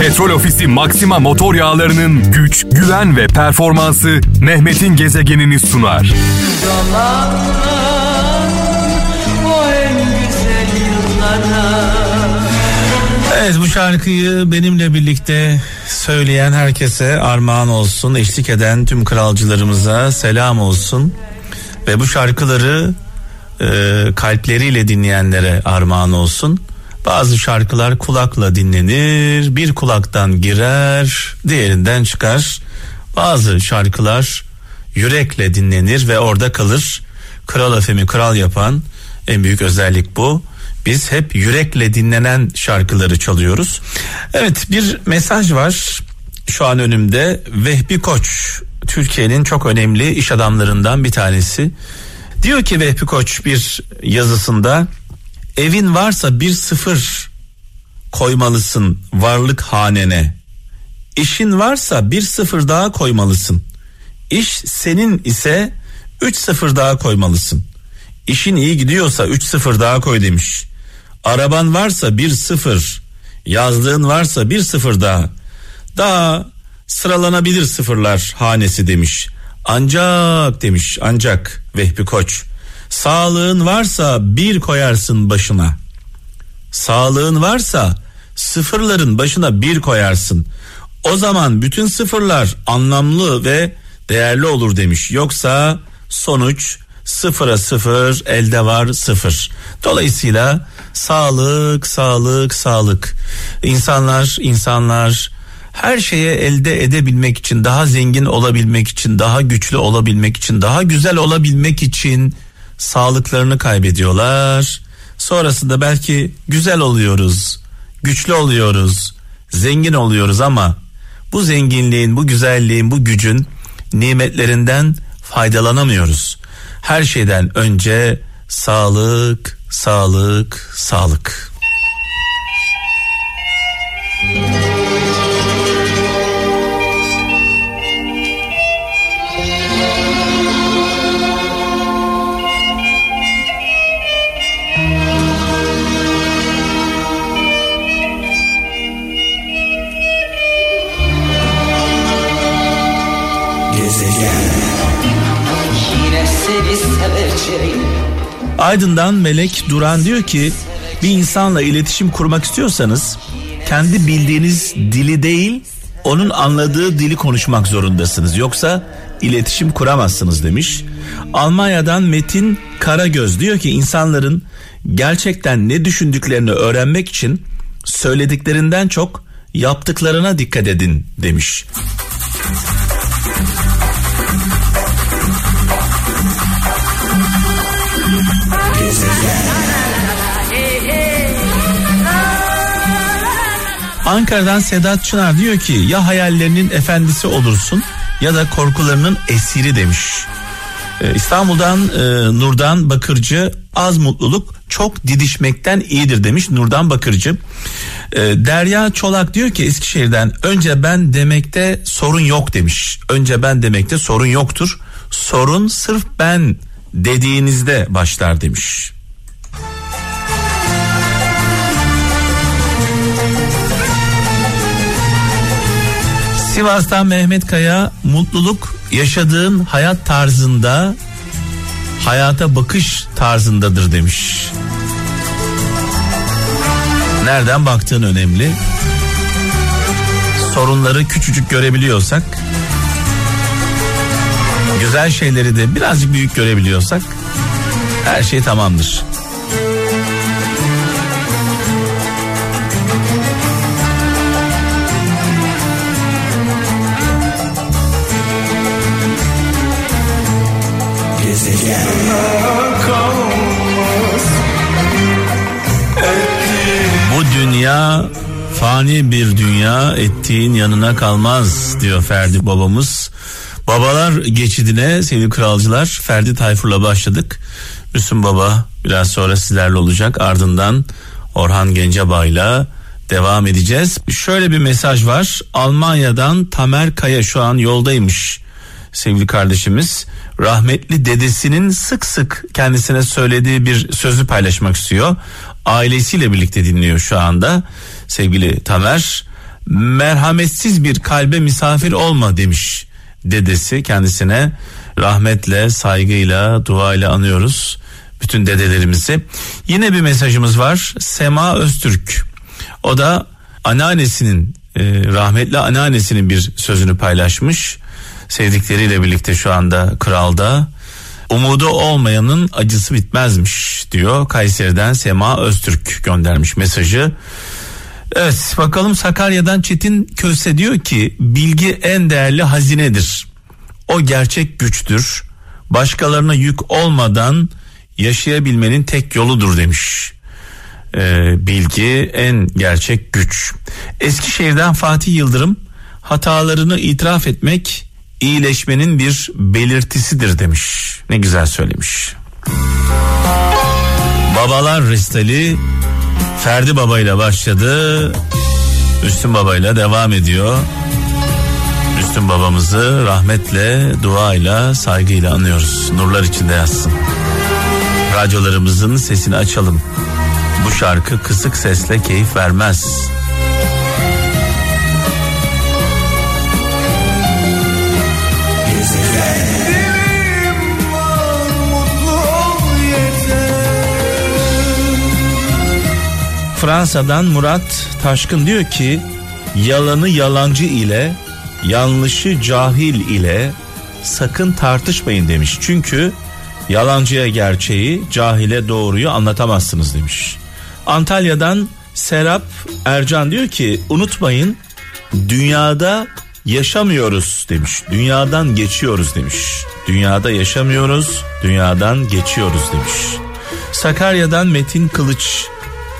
Petrol Ofisi Maxima motor yağlarının güç, güven ve performansı Mehmet'in gezegenini sunar. Evet bu şarkıyı benimle birlikte söyleyen herkese armağan olsun. Eşlik eden tüm kralcılarımıza selam olsun. Ve bu şarkıları e, kalpleriyle dinleyenlere armağan olsun. Bazı şarkılar kulakla dinlenir, bir kulaktan girer, diğerinden çıkar. Bazı şarkılar yürekle dinlenir ve orada kalır. Kral Efem'i kral yapan en büyük özellik bu. Biz hep yürekle dinlenen şarkıları çalıyoruz. Evet bir mesaj var şu an önümde. Vehbi Koç Türkiye'nin çok önemli iş adamlarından bir tanesi. Diyor ki Vehbi Koç bir yazısında evin varsa bir sıfır koymalısın varlık hanene. İşin varsa bir sıfır daha koymalısın. İş senin ise üç sıfır daha koymalısın. İşin iyi gidiyorsa üç sıfır daha koy demiş. Araban varsa bir sıfır, yazlığın varsa bir sıfır daha. Daha sıralanabilir sıfırlar hanesi demiş. Ancak demiş ancak Vehbi Koç. Sağlığın varsa bir koyarsın başına. Sağlığın varsa sıfırların başına bir koyarsın. O zaman bütün sıfırlar anlamlı ve değerli olur demiş. Yoksa sonuç sıfıra sıfır elde var sıfır. Dolayısıyla sağlık sağlık sağlık. İnsanlar insanlar her şeye elde edebilmek için daha zengin olabilmek için daha güçlü olabilmek için daha güzel olabilmek için sağlıklarını kaybediyorlar. Sonrasında belki güzel oluyoruz, güçlü oluyoruz, zengin oluyoruz ama bu zenginliğin, bu güzelliğin, bu gücün nimetlerinden faydalanamıyoruz. Her şeyden önce sağlık, sağlık, sağlık. Aydın'dan Melek Duran diyor ki bir insanla iletişim kurmak istiyorsanız kendi bildiğiniz dili değil onun anladığı dili konuşmak zorundasınız. Yoksa iletişim kuramazsınız demiş. Almanya'dan Metin Karagöz diyor ki insanların gerçekten ne düşündüklerini öğrenmek için söylediklerinden çok yaptıklarına dikkat edin demiş. Ankara'dan Sedat Çınar diyor ki ya hayallerinin efendisi olursun ya da korkularının esiri demiş. Ee, İstanbul'dan e, Nurdan Bakırcı az mutluluk çok didişmekten iyidir demiş Nurdan Bakırcı. Ee, Derya Çolak diyor ki Eskişehir'den önce ben demekte sorun yok demiş. Önce ben demekte sorun yoktur. Sorun sırf ben dediğinizde başlar demiş. Sivas'tan Mehmet Kaya mutluluk yaşadığın hayat tarzında hayata bakış tarzındadır demiş. Nereden baktığın önemli. Sorunları küçücük görebiliyorsak güzel şeyleri de birazcık büyük görebiliyorsak her şey tamamdır. Bu dünya fani bir dünya ettiğin yanına kalmaz diyor Ferdi babamız. Babalar geçidine sevgili kralcılar Ferdi Tayfur'la başladık. Müslüm Baba biraz sonra sizlerle olacak ardından Orhan Gencebay'la devam edeceğiz. Şöyle bir mesaj var Almanya'dan Tamer Kaya şu an yoldaymış sevgili kardeşimiz. Rahmetli dedesinin sık sık kendisine söylediği bir sözü paylaşmak istiyor. Ailesiyle birlikte dinliyor şu anda. sevgili Tamer. Merhametsiz bir kalbe misafir olma demiş dedesi kendisine rahmetle, saygıyla, duayla anıyoruz bütün dedelerimizi. Yine bir mesajımız var. Sema Öztürk. O da anneannesinin e, rahmetli anneannesinin bir sözünü paylaşmış. Sevdikleriyle birlikte şu anda kralda. Umudu olmayanın acısı bitmezmiş diyor. Kayseri'den Sema Öztürk göndermiş mesajı. Evet bakalım Sakarya'dan Çetin Köse diyor ki bilgi en değerli hazinedir. O gerçek güçtür. Başkalarına yük olmadan yaşayabilmenin tek yoludur demiş. Ee, bilgi en gerçek güç. Eskişehir'den Fatih Yıldırım hatalarını itiraf etmek iyileşmenin bir belirtisidir demiş. Ne güzel söylemiş. Babalar Restali Ferdi Baba ile başladı. Müslüm Baba ile devam ediyor. Müslüm babamızı rahmetle, duayla, saygıyla anıyoruz. Nurlar içinde yatsın. Radyolarımızın sesini açalım. Bu şarkı kısık sesle keyif vermez. Fransa'dan Murat Taşkın diyor ki yalanı yalancı ile yanlışı cahil ile sakın tartışmayın demiş. Çünkü yalancıya gerçeği cahile doğruyu anlatamazsınız demiş. Antalya'dan Serap Ercan diyor ki unutmayın dünyada yaşamıyoruz demiş. Dünyadan geçiyoruz demiş. Dünyada yaşamıyoruz, dünyadan geçiyoruz demiş. Sakarya'dan Metin Kılıç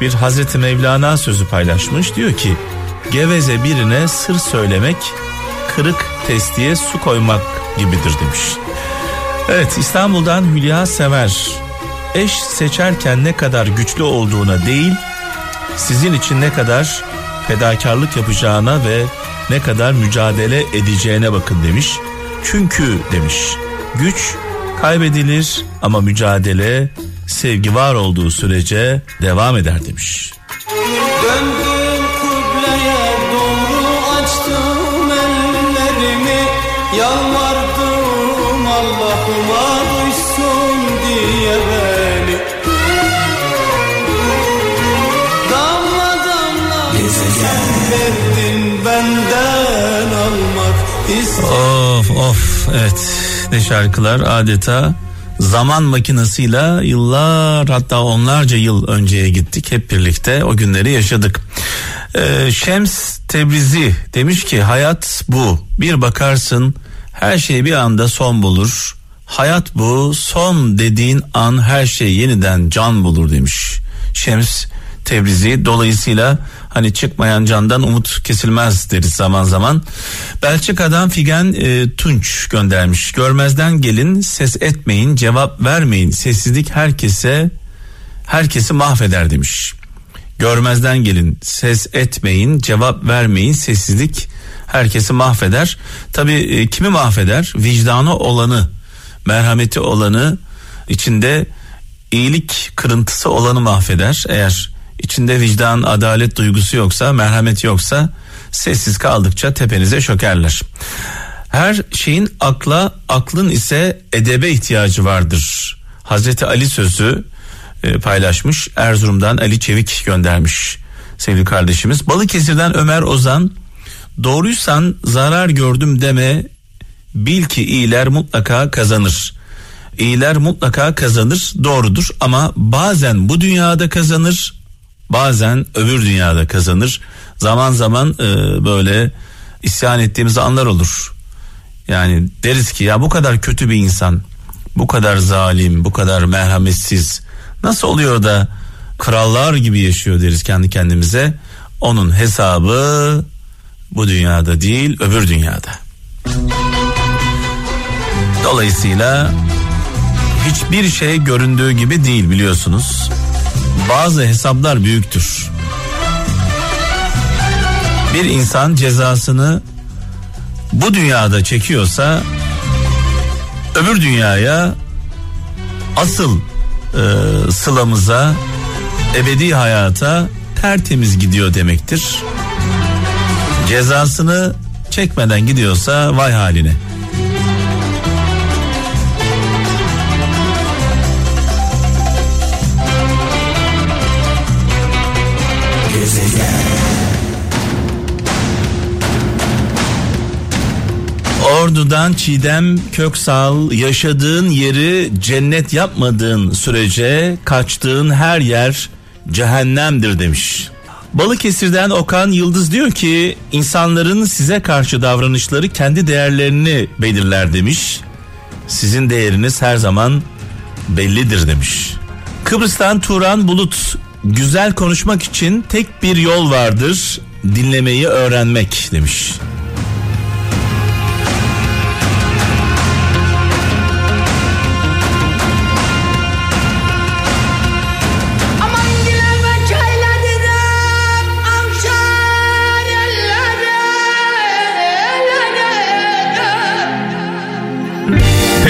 bir Hazreti Mevlana sözü paylaşmış. Diyor ki geveze birine sır söylemek kırık testiye su koymak gibidir demiş. Evet İstanbul'dan Hülya Sever eş seçerken ne kadar güçlü olduğuna değil sizin için ne kadar fedakarlık yapacağına ve ne kadar mücadele edeceğine bakın demiş. Çünkü demiş güç kaybedilir ama mücadele sevgi var olduğu sürece devam eder demiş. Döndüm kubleye doğru açtım ellerimi yalvardım Allah'ıma duysun diye beni. Damla damla verdin benden almak istedim. Of of evet ne şarkılar adeta zaman makinesiyle yıllar hatta onlarca yıl önceye gittik hep birlikte o günleri yaşadık. Ee, Şems Tebrizi demiş ki hayat bu bir bakarsın her şey bir anda son bulur. Hayat bu son dediğin an her şey yeniden can bulur demiş. Şems Tebrizi dolayısıyla hani çıkmayan candan umut kesilmez deriz zaman zaman. Belçika'dan Figen e, Tunç göndermiş. Görmezden gelin ses etmeyin cevap vermeyin sessizlik herkese herkesi mahveder demiş. Görmezden gelin ses etmeyin cevap vermeyin sessizlik herkesi mahveder. Tabi e, kimi mahveder? Vicdanı olanı merhameti olanı içinde iyilik kırıntısı olanı mahveder. Eğer içinde vicdan, adalet duygusu yoksa, merhamet yoksa sessiz kaldıkça tepenize çökerler. Her şeyin akla, aklın ise edebe ihtiyacı vardır. Hazreti Ali sözü e, paylaşmış. Erzurum'dan Ali Çevik göndermiş sevgili kardeşimiz. Balıkesir'den Ömer Ozan doğruysan zarar gördüm deme bil ki iyiler mutlaka kazanır. İyiler mutlaka kazanır doğrudur ama bazen bu dünyada kazanır bazen öbür dünyada kazanır. Zaman zaman e, böyle isyan ettiğimiz anlar olur. Yani deriz ki ya bu kadar kötü bir insan, bu kadar zalim, bu kadar merhametsiz nasıl oluyor da krallar gibi yaşıyor deriz kendi kendimize. Onun hesabı bu dünyada değil öbür dünyada. Dolayısıyla hiçbir şey göründüğü gibi değil biliyorsunuz bazı hesaplar büyüktür. Bir insan cezasını bu dünyada çekiyorsa öbür dünyaya asıl e, sılamıza ebedi hayata tertemiz gidiyor demektir. Cezasını çekmeden gidiyorsa vay haline. Ordu'dan Çiğdem Köksal yaşadığın yeri cennet yapmadığın sürece kaçtığın her yer cehennemdir demiş. Balıkesir'den Okan Yıldız diyor ki insanların size karşı davranışları kendi değerlerini belirler demiş. Sizin değeriniz her zaman bellidir demiş. Kıbrıs'tan Turan Bulut güzel konuşmak için tek bir yol vardır dinlemeyi öğrenmek demiş.